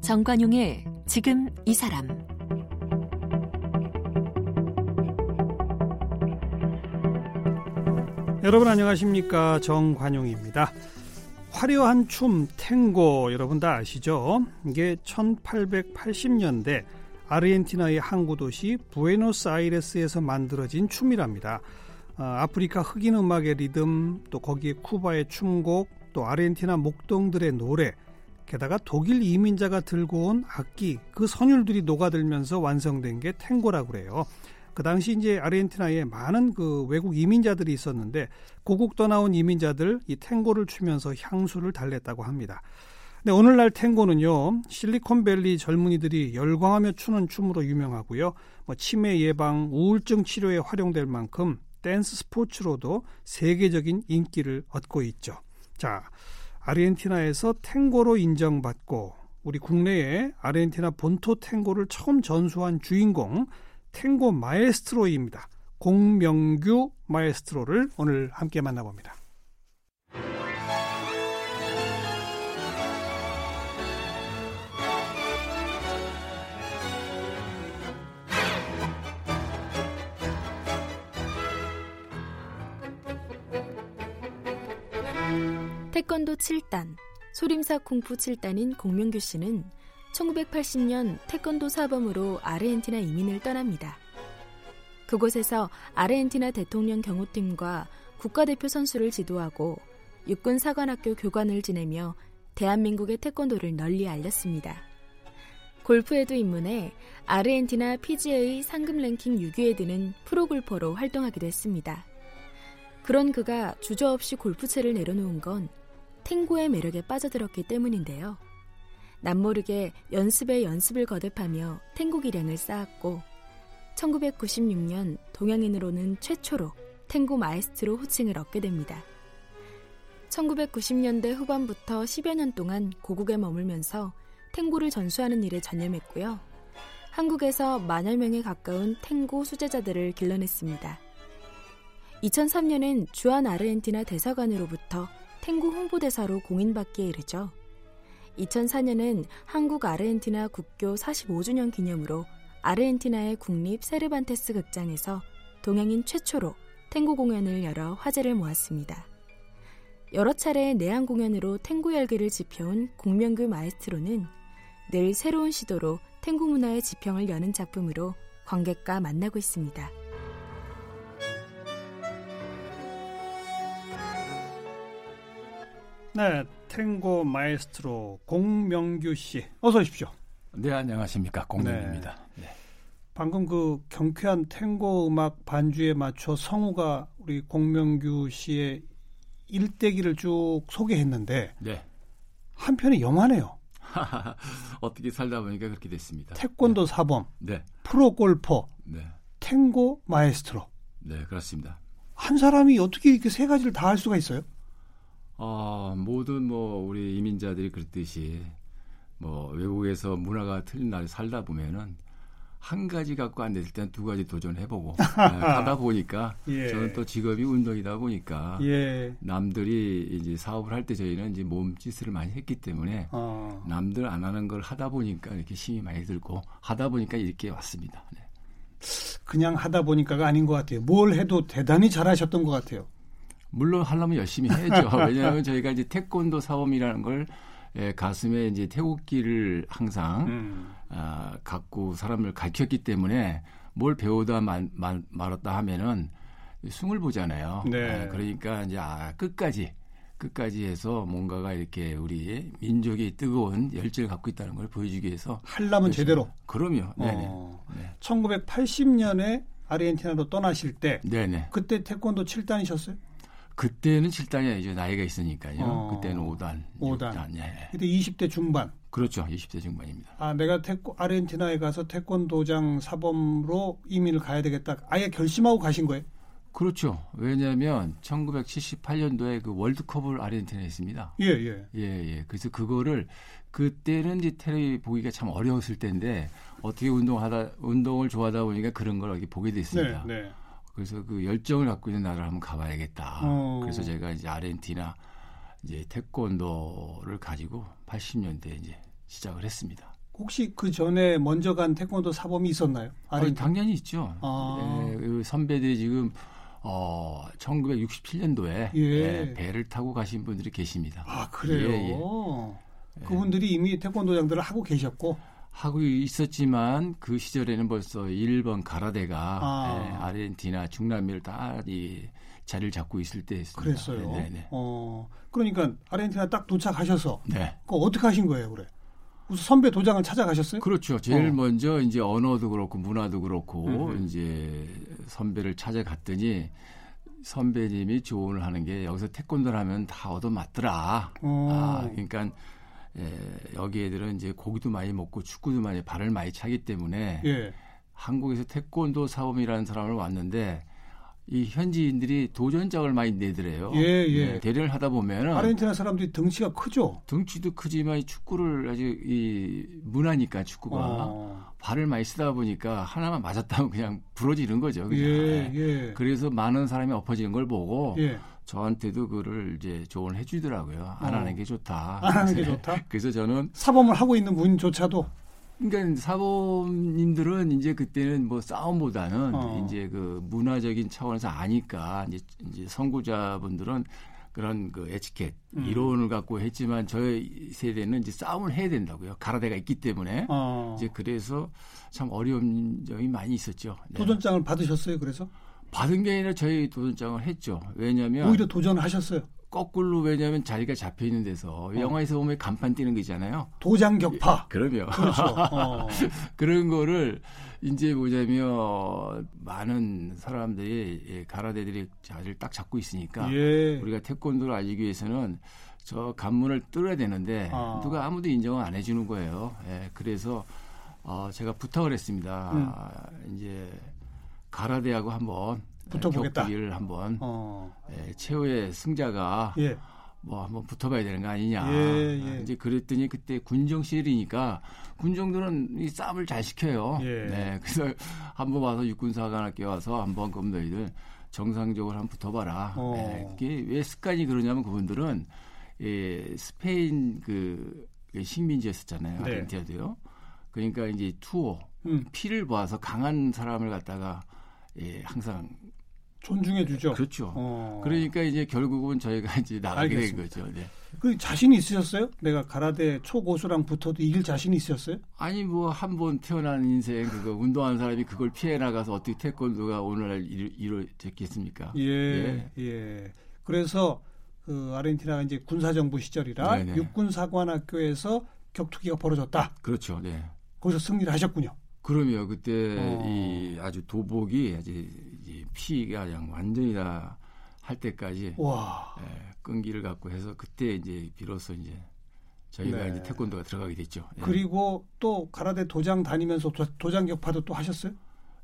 정관용의 지금 이 사람 여러분 안녕하십니까 정관용입니다. 화려한 춤 탱고 여러분 다 아시죠? 이게 1880년대 아르헨티나의 항구 도시 부에노스아이레스에서 만들어진 춤이랍니다. 어, 아프리카 흑인 음악의 리듬, 또 거기에 쿠바의 춤곡, 또 아르헨티나 목동들의 노래, 게다가 독일 이민자가 들고 온 악기, 그 선율들이 녹아들면서 완성된 게 탱고라고 그래요. 그 당시 이제 아르헨티나에 많은 그 외국 이민자들이 있었는데 고국 떠나온 이민자들 이 탱고를 추면서 향수를 달랬다고 합니다. 근데 오늘날 탱고는요 실리콘밸리 젊은이들이 열광하며 추는 춤으로 유명하고요. 뭐 치매 예방, 우울증 치료에 활용될 만큼 댄스 스포츠로도 세계적인 인기를 얻고 있죠. 자, 아르헨티나에서 탱고로 인정받고 우리 국내에 아르헨티나 본토 탱고를 처음 전수한 주인공 탱고 마에스트로입니다. 공명규 마에스트로를 오늘 함께 만나봅니다. 태권도 7단, 소림사 쿵푸 7단인 공명규 씨는 1980년 태권도 사범으로 아르헨티나 이민을 떠납니다. 그곳에서 아르헨티나 대통령 경호팀과 국가대표 선수를 지도하고 육군 사관학교 교관을 지내며 대한민국의 태권도를 널리 알렸습니다. 골프에도 입문해 아르헨티나 PGA 상금 랭킹 6위에 드는 프로골퍼로 활동하기도 했습니다. 그런 그가 주저없이 골프채를 내려놓은 건 탱고의 매력에 빠져들었기 때문인데요. 남모르게 연습에 연습을 거듭하며 탱고 기량을 쌓았고 1996년 동양인으로는 최초로 탱고 마에스트로 호칭을 얻게 됩니다. 1990년대 후반부터 10여 년 동안 고국에 머물면서 탱고를 전수하는 일에 전념했고요. 한국에서 만여 명에 가까운 탱고 수제자들을 길러냈습니다. 2003년엔 주한 아르헨티나 대사관으로부터 탱고 홍보대사로 공인받기에 이르죠. 2004년엔 한국 아르헨티나 국교 45주년 기념으로 아르헨티나의 국립 세르반테스 극장에서 동양인 최초로 탱고 공연을 열어 화제를 모았습니다. 여러 차례의 내한 공연으로 탱고 열기를 지펴온 공명규 마에스트로는 늘 새로운 시도로 탱고 문화의 지평을 여는 작품으로 관객과 만나고 있습니다. 네, 탱고 마에스트로 공명규 씨, 어서 오십시오. 네, 안녕하십니까 공명입니다. 네. 네. 방금 그 경쾌한 탱고 음악 반주에 맞춰 성우가 우리 공명규 씨의 일대기를 쭉 소개했는데 네. 한편의 영화네요. 어떻게 살다 보니까 그렇게 됐습니다. 태권도 네. 사범, 네. 프로 골퍼, 네. 탱고 마에스트로. 네, 그렇습니다. 한 사람이 어떻게 이렇게 세 가지를 다 할 수가 있어요? 어, 모든 뭐 우리 이민자들이 그랬듯이 뭐 외국에서 문화가 틀린 나라에 살다 보면은 한 가지 갖고 안 됐을 땐 두 가지 도전해보고 네, 하다 보니까 예. 저는 또 직업이 운동이다 보니까 예. 남들이 이제 사업을 할 때 저희는 이제 몸짓을 많이 했기 때문에 어. 남들 안 하는 걸 하다 보니까 이렇게 힘이 많이 들고 하다 보니까 이렇게 왔습니다. 네. 그냥 하다 보니까가 아닌 것 같아요. 뭘 해도 대단히 잘하셨던 것 같아요. 물론 하려면 열심히 해야죠. 왜냐하면 저희가 이제 태권도 사범이라는 걸 예, 가슴에 이제 태국기를 항상 음. 아, 갖고 사람을 가르쳤기 때문에 뭘 배우다 말, 말, 말았다 하면은 숨을 보잖아요. 네. 아, 그러니까 이제 아, 끝까지 끝까지 해서 뭔가가 이렇게 우리 민족이 뜨거운 열정을 갖고 있다는 걸 보여주기 위해서 할라면 제대로. 그럼요. 네네. 어, 네. 1980년에 아르헨티나로 떠나실 때 네네. 그때 태권도 7단이셨어요? 그때는 7단이 아니죠. 나이가 있으니까요. 어. 그때는 5단. 5단. 6단. 예. 그때 20대 중반. 그렇죠. 20대 중반입니다. 아, 내가 태권, 아르헨티나에 가서 태권도장 사범으로 이민을 가야 되겠다. 아예 결심하고 가신 거예요? 그렇죠. 왜냐하면 1978년도에 그 월드컵을 아르헨티나에 했습니다. 예, 예. 예, 예. 그래서 그거를 그때는 이제 테레비 보기가 참 어려웠을 때인데 어떻게 운동하다 운동을 좋아하다 보니까 그런 걸 여기 보게 됐습니다. 네, 네. 그래서 그 열정을 갖고 있는 나라를 한번 가봐야겠다. 어. 그래서 제가 이제 아르헨티나 이제 태권도를 가지고 80년대 이제 시작을 했습니다. 혹시 그 전에 먼저 간 태권도 사범이 있었나요? 아니? 당연히 있죠. 아. 예, 그 선배들이 지금 어 1967년도에 예. 배를 타고 가신 분들이 계십니다. 아 그래요. 예, 예. 그분들이 이미 태권도장들을 하고 계셨고. 하고 있었지만 그 시절에는 벌써 일본 가라데가 아. 예, 아르헨티나 중남미를 다이 자리를 잡고 있을 때였습니다. 그랬어요. 네, 네. 어, 그러니까 아르헨티나 딱 도착하셔서 네. 그 어떻게 하신 거예요, 그래? 우선 선배 도장을 찾아가셨어요? 그렇죠. 제일 어. 먼저 이제 언어도 그렇고 문화도 그렇고 음. 이제 선배를 찾아갔더니 선배님이 조언을 하는 게 여기서 태권도를 하면 다 얻어맞더라. 어. 아, 그러니까 예, 여기 애들은 이제 고기도 많이 먹고 축구도 많이 발을 많이 차기 때문에 예. 한국에서 태권도 사범이라는 사람을 왔는데 이 현지인들이 도전장을 많이 내더래요. 예, 예. 네, 대련을 하다 보면은 아르헨티나 사람들이 덩치가 크죠. 등치도 크지만 이 축구를 아주 이 문화니까 축구가 어. 발을 많이 쓰다 보니까 하나만 맞았다면 그냥 부러지는 거죠. 그냥. 예, 예. 예. 그래서 많은 사람이 엎어지는 걸 보고 예. 저한테도 그거를 이제 조언을 해주더라고요. 안 어. 하는 게 좋다. 안 하는 게 좋다? 그래서 저는 사범을 하고 있는 분조차도 그러니까 사범님들은 이제 그때는 뭐 싸움보다는 어. 이제 그 문화적인 차원에서 아니까 이제, 이제 선구자분들은 그런 그 에티켓 음. 이론을 갖고 했지만 저희 세대는 이제 싸움을 해야 된다고요. 가라데가 있기 때문에 어. 이제 그래서 참 어려운 점이 많이 있었죠. 네. 도전장을 받으셨어요. 그래서 받은 게 아니라 저희 도전장을 했죠. 왜냐하면 오히려 도전을 하셨어요. 거꾸로 왜냐하면 자리가 잡혀 있는 데서 영화에서 보면 간판 띄는 거 있잖아요. 도장 격파. 그러면 그렇죠. 어. 그런 거를 이제 뭐냐면 많은 사람들이 예, 가라데들이 자리를 딱 잡고 있으니까 예. 우리가 태권도를 알리기 위해서는 저 관문을 뚫어야 되는데 아. 누가 아무도 인정을 안 해주는 거예요. 예, 그래서 어, 제가 부탁을 했습니다. 음. 아, 이제 가라데하고 한번 붙어보겠다. 격투기를 한번 어. 예, 최후의 승자가 예. 뭐 한번 붙어봐야 되는 거 아니냐. 예, 예. 이제 그랬더니 그때 군정 시절이니까 군정들은 이 싸움을 잘 시켜요. 예. 네, 그래서 한번 와서 육군사관학교 와서 한번 그럼 너희들 정상적으로 한번 붙어봐라. 어. 네, 그게 왜 습관이 그러냐면 그분들은 예, 스페인 그 식민지였었잖아요. 네. 아르헨티나도요. 그러니까 이제 투어 음. 피를 모아서 강한 사람을 갖다가 예, 항상 존중해 주죠. 그렇죠. 어. 그러니까 이제 결국은 저희가 이제 나가게 알겠습니다. 된 거죠. 네. 그 자신 있으셨어요? 내가 가라데 초고수랑 붙어도 이길 자신 있으셨어요? 아니 뭐 한 번 태어난 인생 그거 운동하는 사람이 그걸 피해 나가서 어떻게 태권도가 오늘날 이루, 이루어졌겠습니까? 예, 예. 그래서 그 아르헨티나가 이제 군사정부 시절이라 네네. 육군사관학교에서 격투기가 벌어졌다. 그렇죠. 네. 거기서 승리를 하셨군요. 그러면 그때 어. 이 아주 도복이 아주 이 피가 그냥 완전히 다 할 때까지 와. 예, 끈기를 갖고 해서 그때 이제 비로소 이제 저희가 네. 이제 태권도가 들어가게 됐죠. 예. 그리고 또 가라데 도장 다니면서 도, 도장 격파도 또 하셨어요?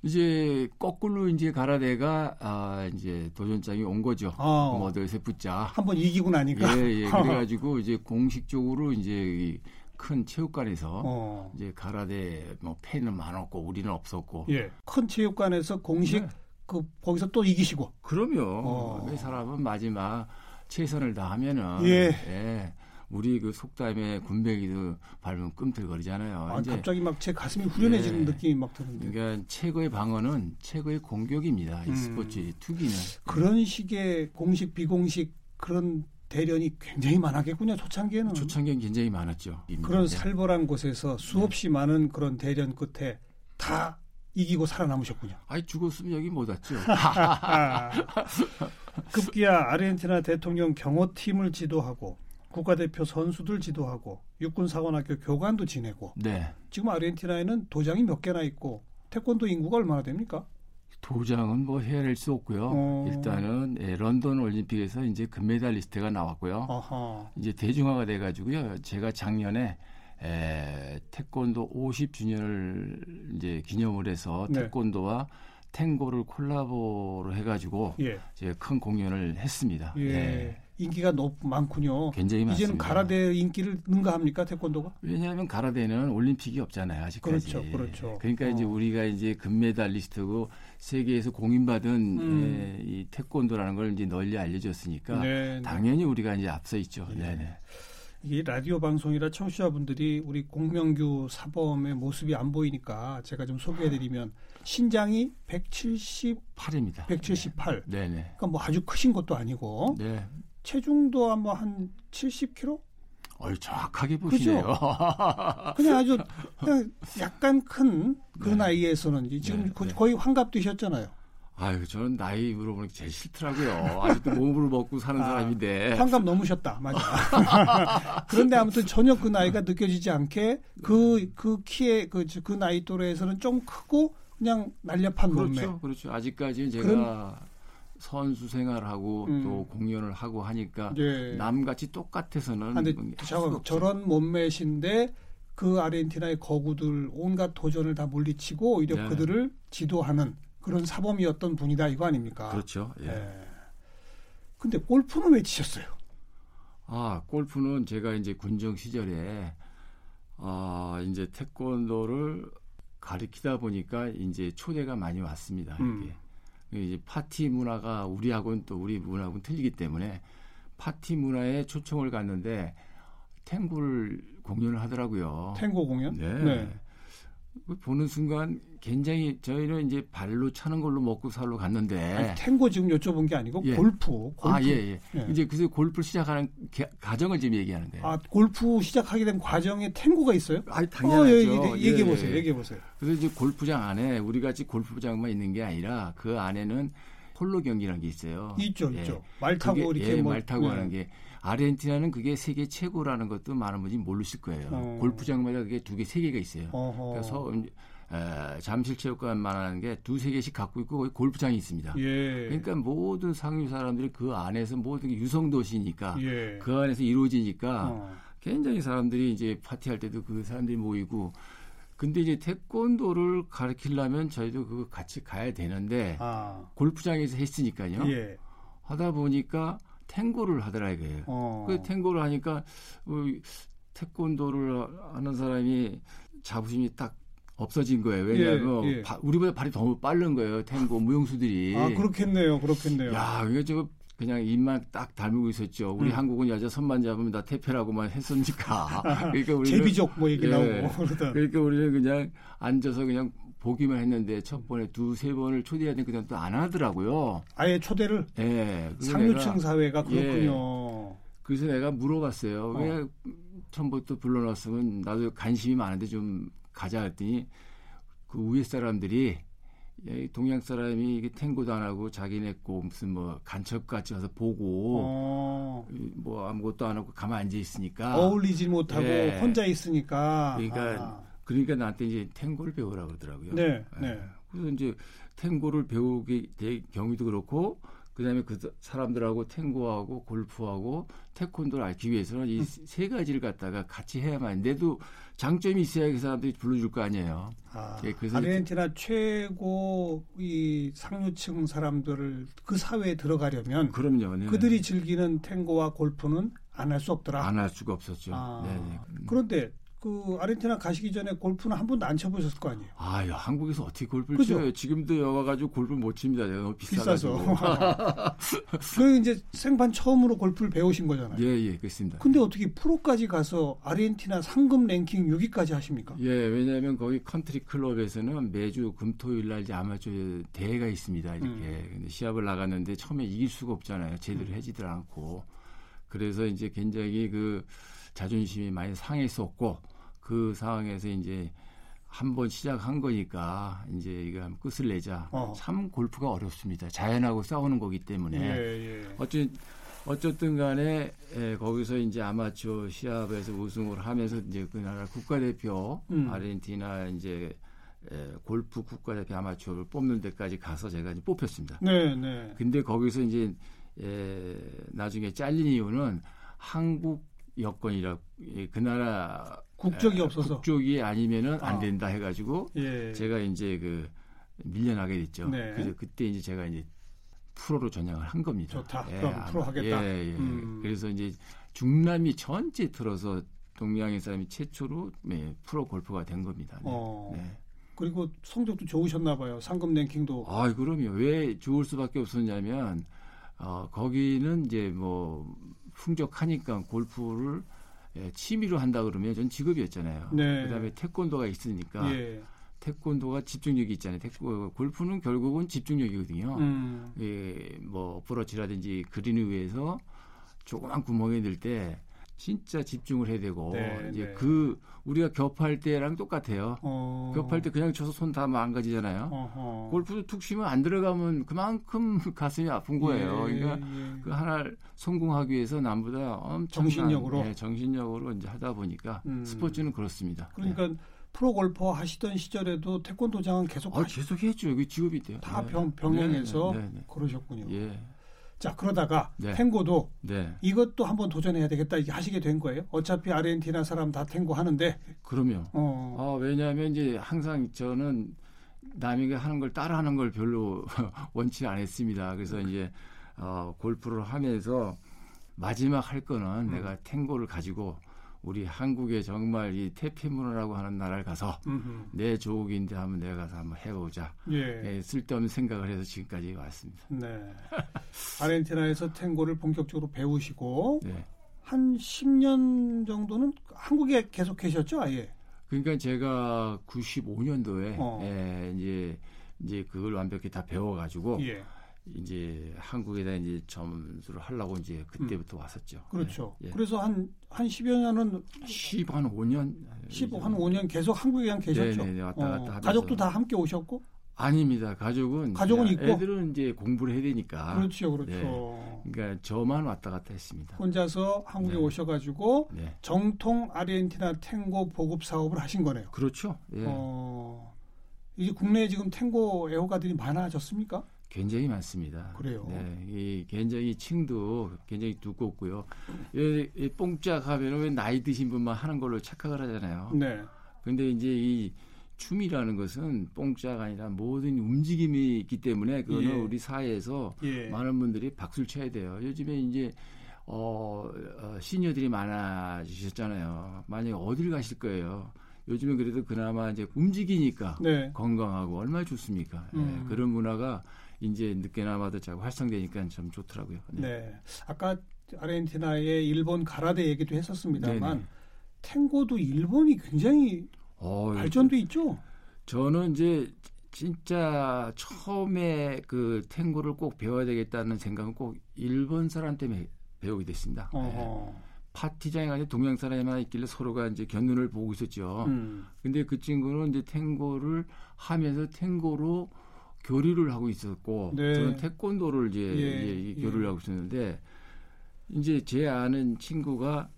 이제 거꾸로 이제 가라데가 아 이제 도전장이 온 거죠. 아. 그럼 어디서 붙자. 한번 이기고 나니까. 예, 예. 그래가지고 이제 공식적으로 이제 이 큰 체육관에서 어. 이제 가라데 뭐 팬은 많았고 우리는 없었고. 예. 큰 체육관에서 공식 네. 그 거기서 또 이기시고. 그럼요. 어. 그 사람은 마지막 최선을 다하면은 예. 예, 우리 그 속담에 군뱅이도 밟으면 끔틀거리잖아요. 아, 이제 갑자기 막 제 가슴이 후련해지는 예. 느낌이 막 드는데. 그러니까 최고의 방어는 최고의 공격입니다. 이 음. 스포츠 투기는. 그런 식의 공식 비공식 그런 대련이 굉장히 많았겠군요. 초창기에는. 초창기엔 굉장히 많았죠. 그런 네. 살벌한 곳에서 수없이 많은 그런 대련 끝에 다 이기고 살아남으셨군요. 아니 죽었으면 여기 못 왔죠. 급기야 아르헨티나 대통령 경호팀을 지도하고 국가대표 선수들 지도하고 육군사관학교 교관도 지내고 네. 지금 아르헨티나에는 도장이 몇 개나 있고 태권도 인구가 얼마나 됩니까? 도장은 뭐 헤아릴 수 없고요. 어. 일단은 예, 런던 올림픽에서 이제 금메달리스트가 나왔고요. 아하. 이제 대중화가 돼가지고요. 제가 작년에 에, 태권도 50주년을 이제 기념을 해서 네. 태권도와 탱고를 콜라보로 해가지고 예. 제가 큰 공연을 했습니다. 예. 예. 인기가 높 많군요. 굉장히 많습니다. 이제는 가라데 인기를 능가합니까 태권도가? 왜냐하면 가라데는 올림픽이 없잖아요 아직까지. 그렇죠, 그렇죠. 그러니까 어. 이제 우리가 이제 금메달리스트고 세계에서 공인받은 음. 예, 이 태권도라는 걸 이제 널리 알려졌으니까 네, 네. 당연히 우리가 이제 앞서 있죠. 예. 네, 네. 이게 라디오 방송이라 청취자분들이 우리 공명규 사범의 모습이 안 보이니까 제가 좀 소개해드리면 신장이 170, 8입니다. 178. 네, 네. 그러니까 뭐 아주 크신 것도 아니고 네. 체중도 아마 한 70kg? 어이 정확하게 보시네요. 그냥 아주 그냥 약간 큰그 네. 나이에서는 이제 지금 네, 거- 네. 거의 환갑 되셨잖아요. 아유, 저는 나이 물어보는 게 제일 싫더라고요. 아직도 몸으로 먹고 사는 아, 사람인데. 환갑 넘으셨다. 맞아. 그런데 아무튼 전혀 그 나이가 느껴지지 않게 그, 그 키에 그, 그 나이 또래에서는 좀 크고 그냥 날렵한 몸매. 그렇죠, 그렇죠. 아직까지는 제가 선수 생활하고 음. 또 공연을 하고 하니까 예. 남같이 똑같아서는 아, 없죠. 저런 몸매신데 그 아르헨티나의 거구들 온갖 도전을 다 물리치고 오히려 네. 그들을 지도하는 그런 사범이었던 분이다 이거 아닙니까? 그렇죠. 예. 예. 근데 골프는 왜 치셨어요? 아, 골프는 제가 이제 군정 시절에 아, 이제 태권도를 가르치다 보니까 이제 초대가 많이 왔습니다. 음. 이게 이제 파티 문화가 우리하고는 또 우리 문화하고는 틀리기 때문에 파티 문화에 초청을 갔는데 탱고를 공연을 하더라고요. 탱고 공연? 네. 그 보는 순간 굉장히 저희는 이제 발로 차는 걸로 먹고 살러 갔는데 아니, 탱고 지금 여쭤본 게 아니고 예. 골프. 골프. 아, 예, 예. 예. 이제 그래서 골프를 시작하는 게- 과정을 지금 얘기하는 거예요. 아, 골프 시작하게 된 과정에 탱고가 있어요? 아니, 어, 당연하죠. 예, 얘기해 예, 보세요. 예. 얘기해 보세요. 그래서 이제 골프장 안에 우리 같이 골프장만 있는 게 아니라 그 안에는 폴로 경기라는 게 있어요. 있죠, 예. 있죠. 말 타고 그게, 이렇게 예, 뭐 말 타고 네. 하는 게 아르헨티나는 그게 세계 최고라는 것도 많은 분이 모르실 거예요. 어. 골프장마다 그게 두 개, 세 개가 있어요. 어허. 그래서 에, 잠실체육관만 하는 게 두세 개씩 갖고 있고 거기 골프장이 있습니다. 예. 그러니까 모든 상류 사람들이 그 안에서 모든 게 유성 도시니까 예. 그 안에서 이루어지니까 어. 굉장히 사람들이 이제 파티할 때도 그 사람들이 모이고 근데 이제 태권도를 가르치려면 저희도 그거 같이 가야 되는데 아. 골프장에서 했으니까요. 예. 하다 보니까 탱고를 하더라 이거예요. 어. 그 탱고를 하니까 어, 태권도를 하는 사람이 자부심이 딱 없어진 거예요. 왜냐하면 예, 예. 바- 우리보다 발이 더 빠른 거예요. 탱고 무용수들이. 아, 그렇겠네요. 그렇겠네요. 야, 이거 저 그냥 입만 딱 닮고 있었죠. 우리 음. 한국은 여자 손만 잡으면 다 태페라고만 했으니까. 그러니까 우리는 제비족 뭐 얘기 예. 나오고 그러던. 그러니까 우리는 그냥 앉아서 그냥 보기만 했는데 첫 번에 두세 번을 되니까 그냥 또안 하더라고요. 아예 초대를 예. 상류층 내가- 사회가 예. 그렇군요. 그래서 내가 물어봤어요. 어. 왜 처음부터 불러놨으면 나도 관심이 많은데 좀 가자 했더니 그 위에 사람들이 예, 동양 사람이 이게 탱고도 안 하고 자기네 거 무슨 뭐 간첩같이 와서 보고 어. 이뭐 아무것도 안 하고 가만 앉아 있으니까 어울리지 못하고 예. 혼자 있으니까. 그러니까 아. 그러니까 나한테 이제 탱고를 배우라 그러더라고요. 네, 예. 네. 그래서 이제 탱고를 배우게 될 경우도 그렇고 그다음에 그 사람들하고 탱고하고 골프하고 태권도를 알기 위해서는 이 세 가지를 갖다가 같이 해야만 내도 장점이 있어야 그 사람들이 불러줄 거 아니에요. 아, 예, 그래서 아르헨티나 최고 이 상류층 사람들을 그 사회에 들어가려면 그럼요. 네. 그들이 즐기는 탱고와 골프는 안 할 수 없더라. 안 할 수가 없었죠. 아, 네네. 그런데 그 아르헨티나 가시기 전에 골프는 한 번도 안 쳐보셨을 거 아니에요? 아유 한국에서 어떻게 골프를 그죠? 쳐요? 지금도 여가 가지고 골프를 못 칩니다. 너무 비싸가지고. 비싸서. 그 이제 생판 처음으로 골프를 배우신 거잖아요. 예예 그렇습니다. 근데 어떻게 프로까지 가서 아르헨티나 상금 랭킹 6위까지 하십니까? 예, 왜냐하면 거기 컨트리 클럽에서는 매주 금토일 날 이제 아마추어 대회가 있습니다. 이렇게 음. 근데 시합을 나갔는데 처음에 이길 수가 없잖아요. 제대로 되지를 않고 그래서 이제 굉장히 그 자존심이 많이 상했었고 그 상황에서 이제 한번 시작한 거니까 이제 이거 한번 끝을 내자. 어. 참 골프가 어렵습니다. 자연하고 싸우는 거기 때문에 예, 예. 어쨌든 어쨌든 간에 에, 거기서 이제 아마추어 시합에서 우승을 하면서 이제 그 나라 국가대표 음. 아르헨티나 이제 에, 골프 국가대표 아마추어를 뽑는 데까지 가서 제가 이제 뽑혔습니다. 네, 네. 근데 거기서 이제 에, 나중에 잘린 이유는 한국 여건이라 예, 그 나라 국적이 에, 없어서. 국적이 아니면은 안 아. 된다 해가지고 예. 제가 이제 그 밀려나게 됐죠. 네. 그래서 그때 이제 제가 이제 프로로 전향을 한 겁니다. 좋다. 예, 그럼 아마. 프로 하겠다. 예, 예. 음. 그래서 이제 중남미 전체 틀어서 동양의 사람이 최초로 네, 프로 골퍼가 된 겁니다. 네. 어. 네. 그리고 성적도 좋으셨나 봐요. 상금 랭킹도. 아, 그럼요. 왜 좋을 수밖에 없었냐면 어, 거기는 이제 뭐 풍족하니까 골프를 예, 취미로 한다 그러면 전 직업이었잖아요. 네. 그다음에 태권도가 있으니까 예. 태권도가 집중력이 있잖아요. 태권 골프는 결국은 집중력이거든요. 음. 예, 뭐 어프로치라든지 그린 위에서 조그만 구멍이 들때 진짜 집중을 해야 되고 네, 이제 네. 그 우리가 겹할 때랑 똑같아요. 어. 겹할 때 그냥 쳐서 손 다 망가지잖아요. 어허. 골프도 툭 치면 안 들어가면 그만큼 가슴이 아픈 거예요. 예, 그러니까 예. 그 하나를 성공하기 위해서 남보다 엄청난 정신력으로? 네, 정신력으로 이제 하다 보니까 음. 스포츠는 그렇습니다. 그러니까 프로 골퍼 하시던 시절에도 태권도장은 계속 네. 아, 계속 했죠. 이게 직업이 돼요. 다 네. 병, 병행해서 네, 네, 네. 그러셨군요. 예. 자 그러다가 네. 탱고도 네. 이것도 한번 도전해야 되겠다 이게 하시게 된 거예요. 어차피 아르헨티나 사람 다 탱고 하는데 그럼요. 어, 아, 왜냐하면 이제 항상 저는 남이 하는 걸 따라하는 걸 별로 원치 않았습니다. 그래서 이제 어, 골프를 하면서 마지막 할 거는 내가 탱고를 가지고 우리 한국에 정말 이 태페 문화라고 하는 나라를 가서 음흠. 내 조국인데 한번 내가 가서 한번 해보자. 예, 예, 쓸데없는 생각을 해서 지금까지 왔습니다. 네. 아르헨티나에서 탱고를 본격적으로 배우시고 네. 한 10년 정도는 한국에 계속 계셨죠, 아예. 그러니까 제가 95년도에 어. 예, 이제 이제 그걸 완벽히 다 배워가지고 예, 이제 한국에다 이제 점수를 하려고 이제 그때부터 왔었죠. 그렇죠. 예, 예. 그래서 한, 한 10여 년은 10, 한 5년? 15, 한 5년 계속 한국에 그냥 계셨죠. 네네네, 왔다 갔다 하면서. 가족도 다 함께 오셨고? 아닙니다. 가족은 가족은 있고? 애들은 이제 공부를 해야 되니까. 그렇죠, 그렇죠. 네. 그러니까 저만 왔다 갔다 했습니다. 혼자서 한국에 네. 오셔가지고 네. 정통 아르헨티나 탱고 보급 사업을 하신 거네요. 그렇죠. 예. 어, 이제 국내에 지금 탱고 애호가들이 많아졌습니까? 굉장히 많습니다. 그래요? 네, 이 굉장히 층도 굉장히 두껍고요. 이, 이 뽕짝 하면은 왜 나이 드신 분만 하는 걸로 착각을 하잖아요. 네. 근데 이제 이 춤이라는 것은 뽕짝 아니라 모든 움직임이 있기 때문에 그거는 예. 우리 사회에서 예. 많은 분들이 박수를 쳐야 돼요. 요즘에 이제 어, 어 시니어들이 많아지셨잖아요. 만약에 어딜 가실 거예요. 요즘에 그래도 그나마 이제 움직이니까 네. 건강하고 얼마나 좋습니까? 예, 음. 그런 문화가 이제 늦게나마도 자꾸 활성되니까 참 좋더라고요. 네. 아까 아르헨티나의 일본 가라데 얘기도 했었습니다만 네네. 탱고도 일본이 굉장히 어, 발전도 있죠. 저는 이제 진짜 처음에 그 탱고를 꼭 배워야 되겠다는 생각은 꼭 일본 사람 때문에 배우게 됐습니다. 예. 어허. 파티장에 가서 동양 사람이만 있길래 서로가 이제 견눈을 보고 있었죠. 음. 근데 그 친구는 이제 탱고를 하면서 탱고로 교류를 하고 있었고 네. 저는 태권도를 이제, 예, 이제 이 예. 교류를 하고 있었는데 이제 제 아는 친구가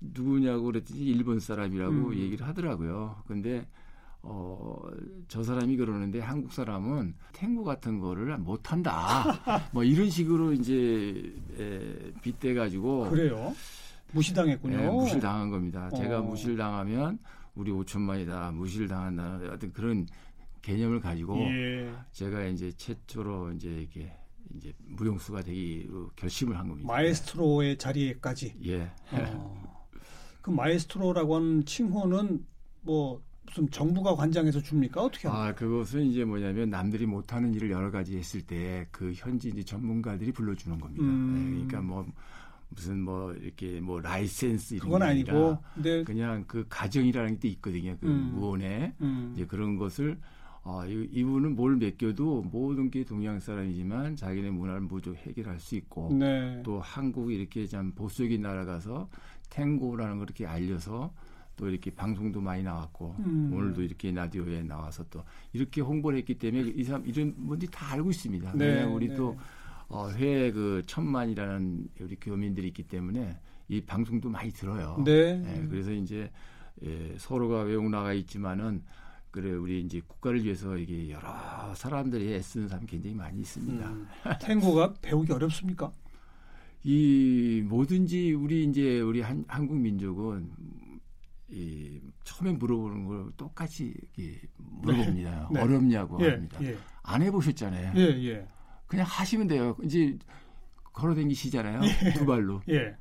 누구냐고 그랬더니 일본 사람이라고 음. 얘기를 하더라고요. 근데 어, 저 사람이 그러는데 한국 사람은 탱고 같은 거를 못 한다. 뭐 이런 식으로 이제 에, 빗대 가지고 그래요. 무시당했군요. 예, 무실 당한 겁니다. 제가 어. 무실 당하면 우리 5천만이다. 무실 당한다는 어떤 그런 개념을 가지고 예. 제가 이제 최초로 이제 이게 이제 무용수가 되기로 결심을 한 겁니다. 마에스트로의 자리에까지. 예. 어. 그 마에스트로라고 하는 칭호는 뭐 무슨 정부가 관장해서 줍니까? 어떻게 합니까? 아, 그것은 이제 뭐냐면 남들이 못하는 일을 여러 가지 했을 때 그 현지 이제 전문가들이 불러주는 겁니다. 음. 네, 그러니까 뭐 무슨 뭐 이렇게 뭐 라이센스 이런 게 아니고. 그냥 그 가정이라는 게 있거든요. 그 음. 무언에 음. 이제 그런 것을 아, 이- 이분은 뭘 맡겨도 모든 게 동양 사람이지만 자기네 문화를 모두 해결할 수 있고 네. 또 한국이 이렇게 참 보수적인 나라 가서 탱고라는 걸 이렇게 알려서 또 이렇게 방송도 많이 나왔고 음. 오늘도 이렇게 라디오에 나와서 또 이렇게 홍보를 했기 때문에 이 사람 이런 분들이 다 알고 있습니다. 네, 왜냐하면 우리 네. 또 어, 회에 그 천만이라는 우리 교민들이 있기 때문에 이 방송도 많이 들어요. 네. 예, 그래서 이제 예, 서로가 외국 나가 있지만은 그래 우리 이제 국가를 위해서 이게 여러 사람들이 애쓰는 사람이 굉장히 많이 있습니다. 음. 탱고가 배우기 어렵습니까? 이 뭐든지 우리 이제 우리 한, 한국 민족은 이 처음에 물어보는 걸 똑같이 이렇게 물어봅니다. 네. 어렵냐고 예, 합니다. 예, 안 해보셨잖아요. 예, 예. 그냥 하시면 돼요. 이제 걸어다니시잖아요. 예. 두 발로. 예.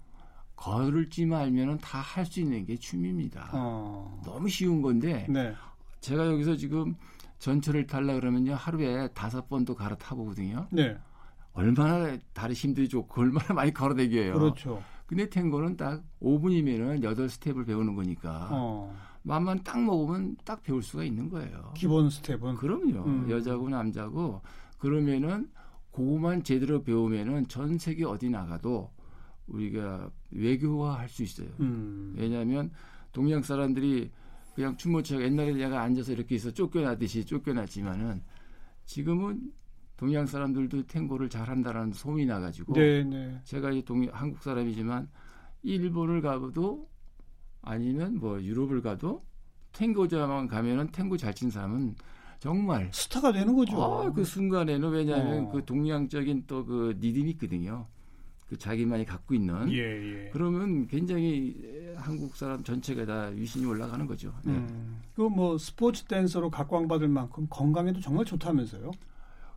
걸을 줄만 알면은 다 할 수 있는 게 춤입니다. 어. 너무 쉬운 건데 네. 제가 여기서 지금 전철을 탈라 그러면요 하루에 다섯 번도 갈아타 보거든요. 네. 얼마나 다리 힘들이 좋고 얼마나 많이 걸어다겨요. 그렇죠. 근데 탱고는 딱 5분이면은 8 스텝을 배우는 거니까 어. 맘만 딱 먹으면 딱 배울 수가 있는 거예요. 기본 스텝은 그럼요. 음. 여자고 남자고 그러면은 그거만 제대로 배우면은 전 세계 어디 나가도 우리가 외교화 할 수 있어요. 음. 왜냐하면 동양 사람들이 그냥 춰 옛날에 내가 앉아서 이렇게 있어 쫓겨나듯이 쫓겨났지만은 지금은 동양 사람들도 탱고를 잘한다라는 소문이 나가지고 네, 네. 제가 이제 동 한국 사람이지만 일본을 가도 아니면 뭐 유럽을 가도 탱고자만 가면은 탱고 잘 친 사람은 정말 스타가 되는 거죠. 아, 그 순간에는 왜냐하면 어. 그 동양적인 또 그 리듬이 있거든요. 그 자기만이 갖고 있는 예, 예. 그러면 굉장히 한국 사람 전체가 다 위신이 올라가는 거죠. 네. 음. 그뭐 스포츠 댄서로 각광받을 만큼 건강에도 정말 좋다면서요?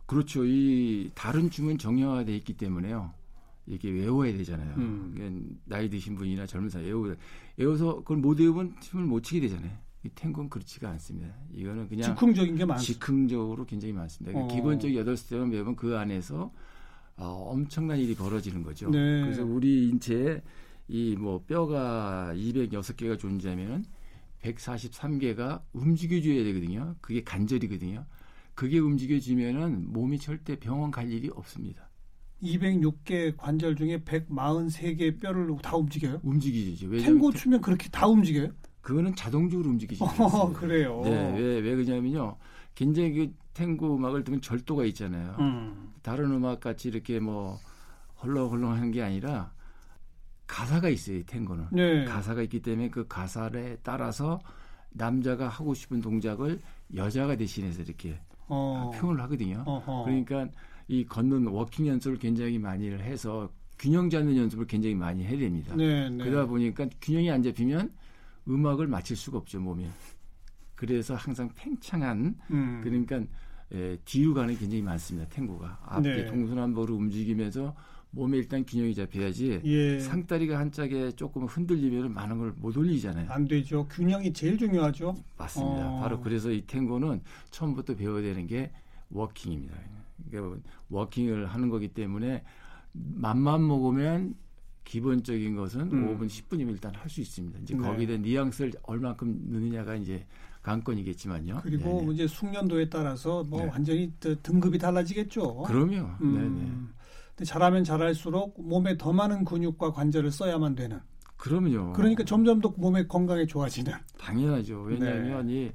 그렇죠. 이 다른 춤은 정형화돼 있기 때문에요. 이게 외워야 되잖아요. 음. 그러니까 나이 드신 분이나 젊은 사람 외우 외워서 그걸 못 외우면 춤을 못 추게 되잖아요. 이 탱고는 그렇지가 않습니다. 이거는 그냥 즉흥적인 게 많습니다. 즉흥적으로 굉장히 많습니다. 그러니까 어. 기본적 여덟 스텝은 배우면 그 안에서 어, 엄청난 일이 벌어지는 거죠. 네. 그래서 우리 인체에 이 뭐 뼈가 206개가 존재하면 143개가 움직여줘야 되거든요. 그게 관절이거든요. 그게 움직여지면은 몸이 절대 병원 갈 일이 없습니다. 206개 관절 중에 143개 뼈를 다 움직여요? 움직이죠. 탱고 추면 그렇게 다 움직여요? 그거는 자동적으로 움직이죠. 어, 그래요. 네, 왜, 왜 그러냐면요. 굉장히 그 탱고 음악을 들으면 절도가 있잖아요. 음. 다른 음악 같이 이렇게 뭐 헐렁헐렁하는 게 아니라 가사가 있어요. 이 탱고는 네. 가사가 있기 때문에 그 가사에 따라서 남자가 하고 싶은 동작을 여자가 대신해서 이렇게 어. 표현을 하거든요. 어허. 그러니까 이 걷는 워킹 연습을 굉장히 많이 해서 균형 잡는 연습을 굉장히 많이 해야 됩니다. 네, 네. 그러다 보니까 균형이 안 잡히면 음악을 맞출 수가 없죠 몸에. 그래서 항상 팽창한 음. 그러니까 가는 게 굉장히 많습니다. 탱고가 앞에 네. 동서남북으로 움직이면서 몸에 일단 균형이 잡혀야지 예. 상다리가 한 짝에 조금 흔들리면 많은 걸 못 올리잖아요. 안 되죠. 균형이 제일 중요하죠. 맞습니다. 어. 바로 그래서 이 탱고는 처음부터 배워야 되는 게 워킹입니다. 그러니까 워킹을 하는 거기 때문에 맘만 먹으면 기본적인 것은 음. 5분, 10분이면 일단 할 수 있습니다. 이제 네. 거기에 대한 뉘앙스를 얼만큼 넣느냐가 이제 관건이겠지만요. 그리고 네네. 이제 숙련도에 따라서 뭐 네. 완전히 또 등급이 달라지겠죠. 그럼요. 음. 네네. 근데 잘하면 잘할수록 몸에 더 많은 근육과 관절을 써야만 되는. 그럼요. 그러니까 점점 더 몸의 건강이 좋아지는. 당연하죠. 왜냐하면 네. 이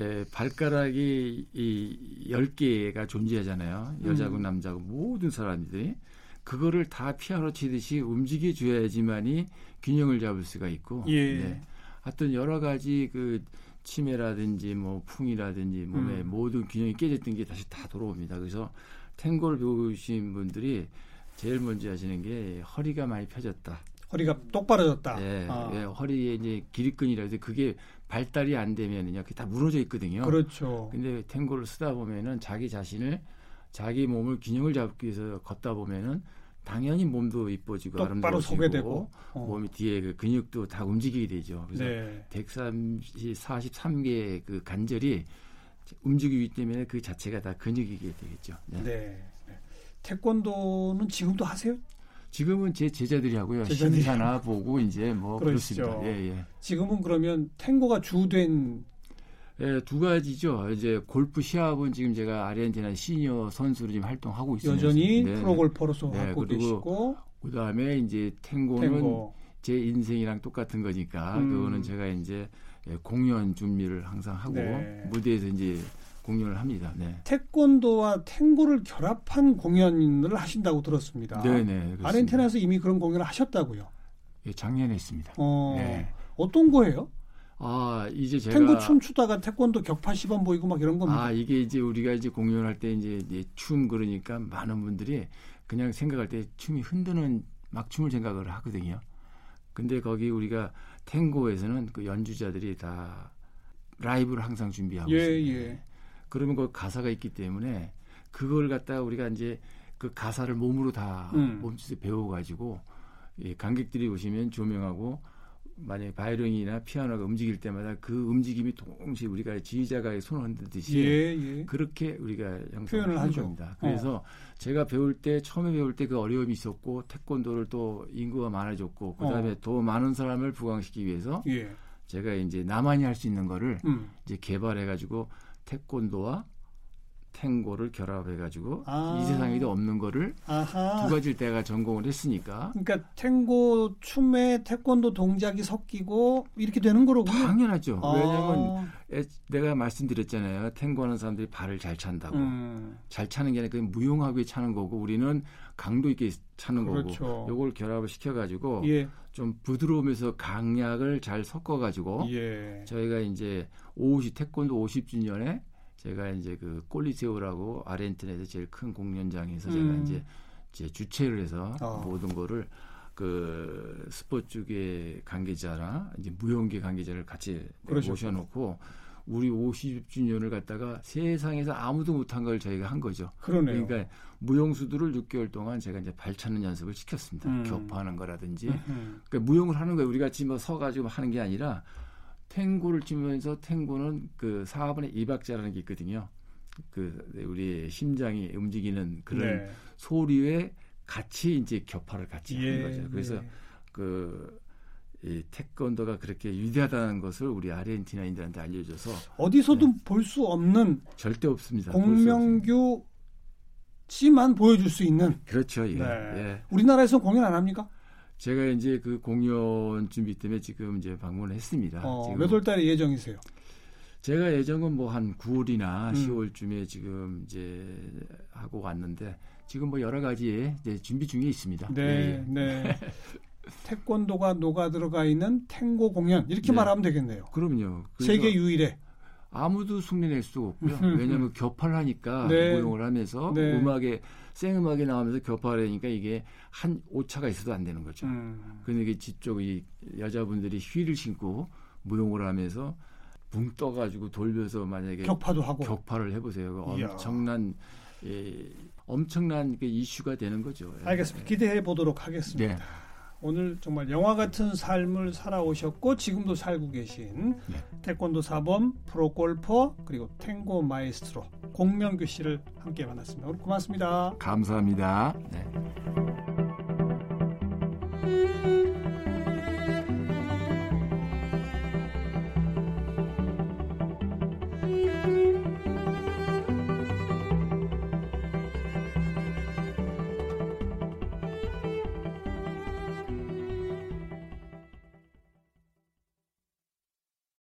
에, 발가락이 이 10개가 존재하잖아요. 여자고 음. 남자고 모든 사람들이 그거를 다 피아노 치듯이 움직여 줘야지만이 균형을 잡을 수가 있고 예. 네. 하여튼 여러 가지 그 치매라든지 뭐 풍이라든지 몸의 음. 모든 균형이 깨졌던 게 다시 다 돌아옵니다. 그래서 탱고를 배우신 분들이 제일 먼저 하시는 게 허리가 많이 펴졌다. 허리가 똑바로졌다. 예, 아. 예, 허리에 이제 기립근이라서 그게 발달이 안 되면은요, 그게 다 무너져 있거든요. 그렇죠. 근데 탱고를 쓰다 보면은 자기 자신을 자기 몸을 균형을 잡기 위해서 걷다 보면은 당연히 몸도 이뻐지고 똑바로 서게 아름다워지고 되고. 어. 몸이 뒤에 그 근육도 다 움직이게 되죠. 그래서 네. 130, 43개의 그 관절이 움직이기 때문에 그 자체가 다 근육이게 되겠죠. 네. 네. 네. 태권도는 지금도 하세요? 지금은 제 제자들이 하고요. 제자들이 신사나 보고 이제 뭐 그러시죠. 그렇습니다. 예, 예. 지금은 그러면 탱고가 주된 예, 두 가지죠. 이제 골프 시합은 지금 제가 아르헨티나 시니어 선수로 지금 활동하고 있습니다. 여전히 네, 프로 골퍼로서 네, 하고 계시고 그 다음에 이제 탱고는 탱고. 제 인생이랑 똑같은 거니까 음. 그거는 제가 이제 예, 공연 준비를 항상 하고 네. 무대에서 이제 공연을 합니다. 네. 태권도와 탱고를 결합한 공연을 하신다고 들었습니다. 네네. 그렇습니다. 아르헨티나에서 이미 그런 공연을 하셨다고요. 예, 작년에 했습니다. 어, 네. 어떤 거예요? 아 이제 제가 탱고 춤추다가 태권도 격파 시범 보이고 막 이런 겁니까? 아 이게 이제 우리가 이제 공연할 때 이제, 춤 그러니까 많은 분들이 그냥 생각할 때 춤이 흔드는 막 춤을 생각을 하거든요. 근데 거기 우리가 탱고에서는 그 연주자들이 다 라이브를 항상 준비하고 예, 있습니다. 예. 그러면 그 가사가 있기 때문에 그걸 갖다가 우리가 이제 그 가사를 몸으로 다 음. 몸짓에 배워가지고 이 관객들이 오시면 조명하고 만약에 바이올린이나 피아노가 움직일 때마다 그 움직임이 동시에 우리가 지휘자가 손을 흔들듯이 예, 예. 그렇게 우리가 표현을 하는 하죠. 겁니다. 그래서 제가 배울 때 처음에 배울 때 그 어려움이 있었고 탱고도 또 인구가 많아졌고 그다음에 어. 더 많은 사람을 부강시키기 위해서 예. 제가 이제 나만이 할 수 있는 거를 음. 이제 개발해 가지고 태권도와 탱고를 결합해 가지고 아. 이 세상에도 없는 거를 아하. 두 가지를 내가 전공을 했으니까 그러니까 탱고 춤에 태권도 동작이 섞이고 이렇게 되는 거로군요. 당연하죠. 아. 왜냐하면 애- 내가 말씀드렸잖아요. 탱고하는 사람들이 발을 잘 찬다고. 음. 잘 차는 게 아니라 그냥 무용하게 차는 거고 우리는 강도 있게 차는 그렇죠. 거고 요걸 결합을 시켜가지고 예. 좀 부드러우면서 강약을 잘 섞어가지고 예. 저희가 이제 50 태권도 50주년에 제가 이제 그 꼴리세오라고 아르헨티나에서 제일 큰 공연장에서 제가 음. 이제 제 주최를 해서 어. 모든 거를 그 스포츠계 관계자나 이제 무용계 관계자를 같이 그러셨구나. 모셔놓고 우리 50주년을 갖다가 세상에서 아무도 못한 걸 저희가 한 거죠. 그러네요. 그러니까 무용수들을 6개월 동안 제가 이제 발차는 연습을 시켰습니다. 음. 교파하는 거라든지. 음. 그러니까 무용을 하는 거예요. 우리 같이 뭐 서가지고 하는 게 아니라 탱고를 치면서 탱고는 그 4분의 2박자라는 게 있거든요. 그 우리 심장이 움직이는 그런 네. 소리에 같이 이제 격파를 같이 예. 하는 거죠. 그래서 예. 그 이 태권도가 그렇게 위대하다는 것을 우리 아르헨티나인들한테 알려줘서 어디서도 네. 볼수 없는 절대 없습니다. 볼수 공명규 씨만 보여줄 수 있는. 그렇죠. 예. 네. 예. 우리나라에서 공연 안 합니까? 제가 이제 그 공연 준비 때문에 지금 이제 방문을 했습니다. 어, 지금 몇 월 달에 예정이세요? 제가 예정은 뭐 한 9월이나 음. 10월쯤에 지금 이제 하고 왔는데 지금 뭐 여러 가지 이제 준비 중에 있습니다. 네, 예, 예. 네. 태권도가 녹아 들어가 있는 탱고 공연 이렇게 네. 말하면 되겠네요. 그럼요. 세계 유일의 아무도 흉내낼 수가 없고요. 음. 왜냐하면 교파를 하니까 네. 무용을 하면서 네. 음악에 생음악이 나오면서 교파를 하니까 이게 한 오차가 있어도 안 되는 거죠. 음. 근데 이게 뒤쪽 이 여자분들이 휘를 신고 무용을 하면서 붕 떠가지고 돌면서 만약에 격파도 하고 격파를 해보세요. 그. 엄청난 예, 엄청난 그 이슈가 되는 거죠. 예. 알겠습니다. 기대해 보도록 하겠습니다. 네. 오늘 정말 영화 같은 삶을 살아오셨고 지금도 살고 계신 네. 태권도 사범, 프로 골퍼 그리고 탱고 마에스트로 공명규 씨를 함께 만났습니다. 오늘 고맙습니다. 감사합니다. 네.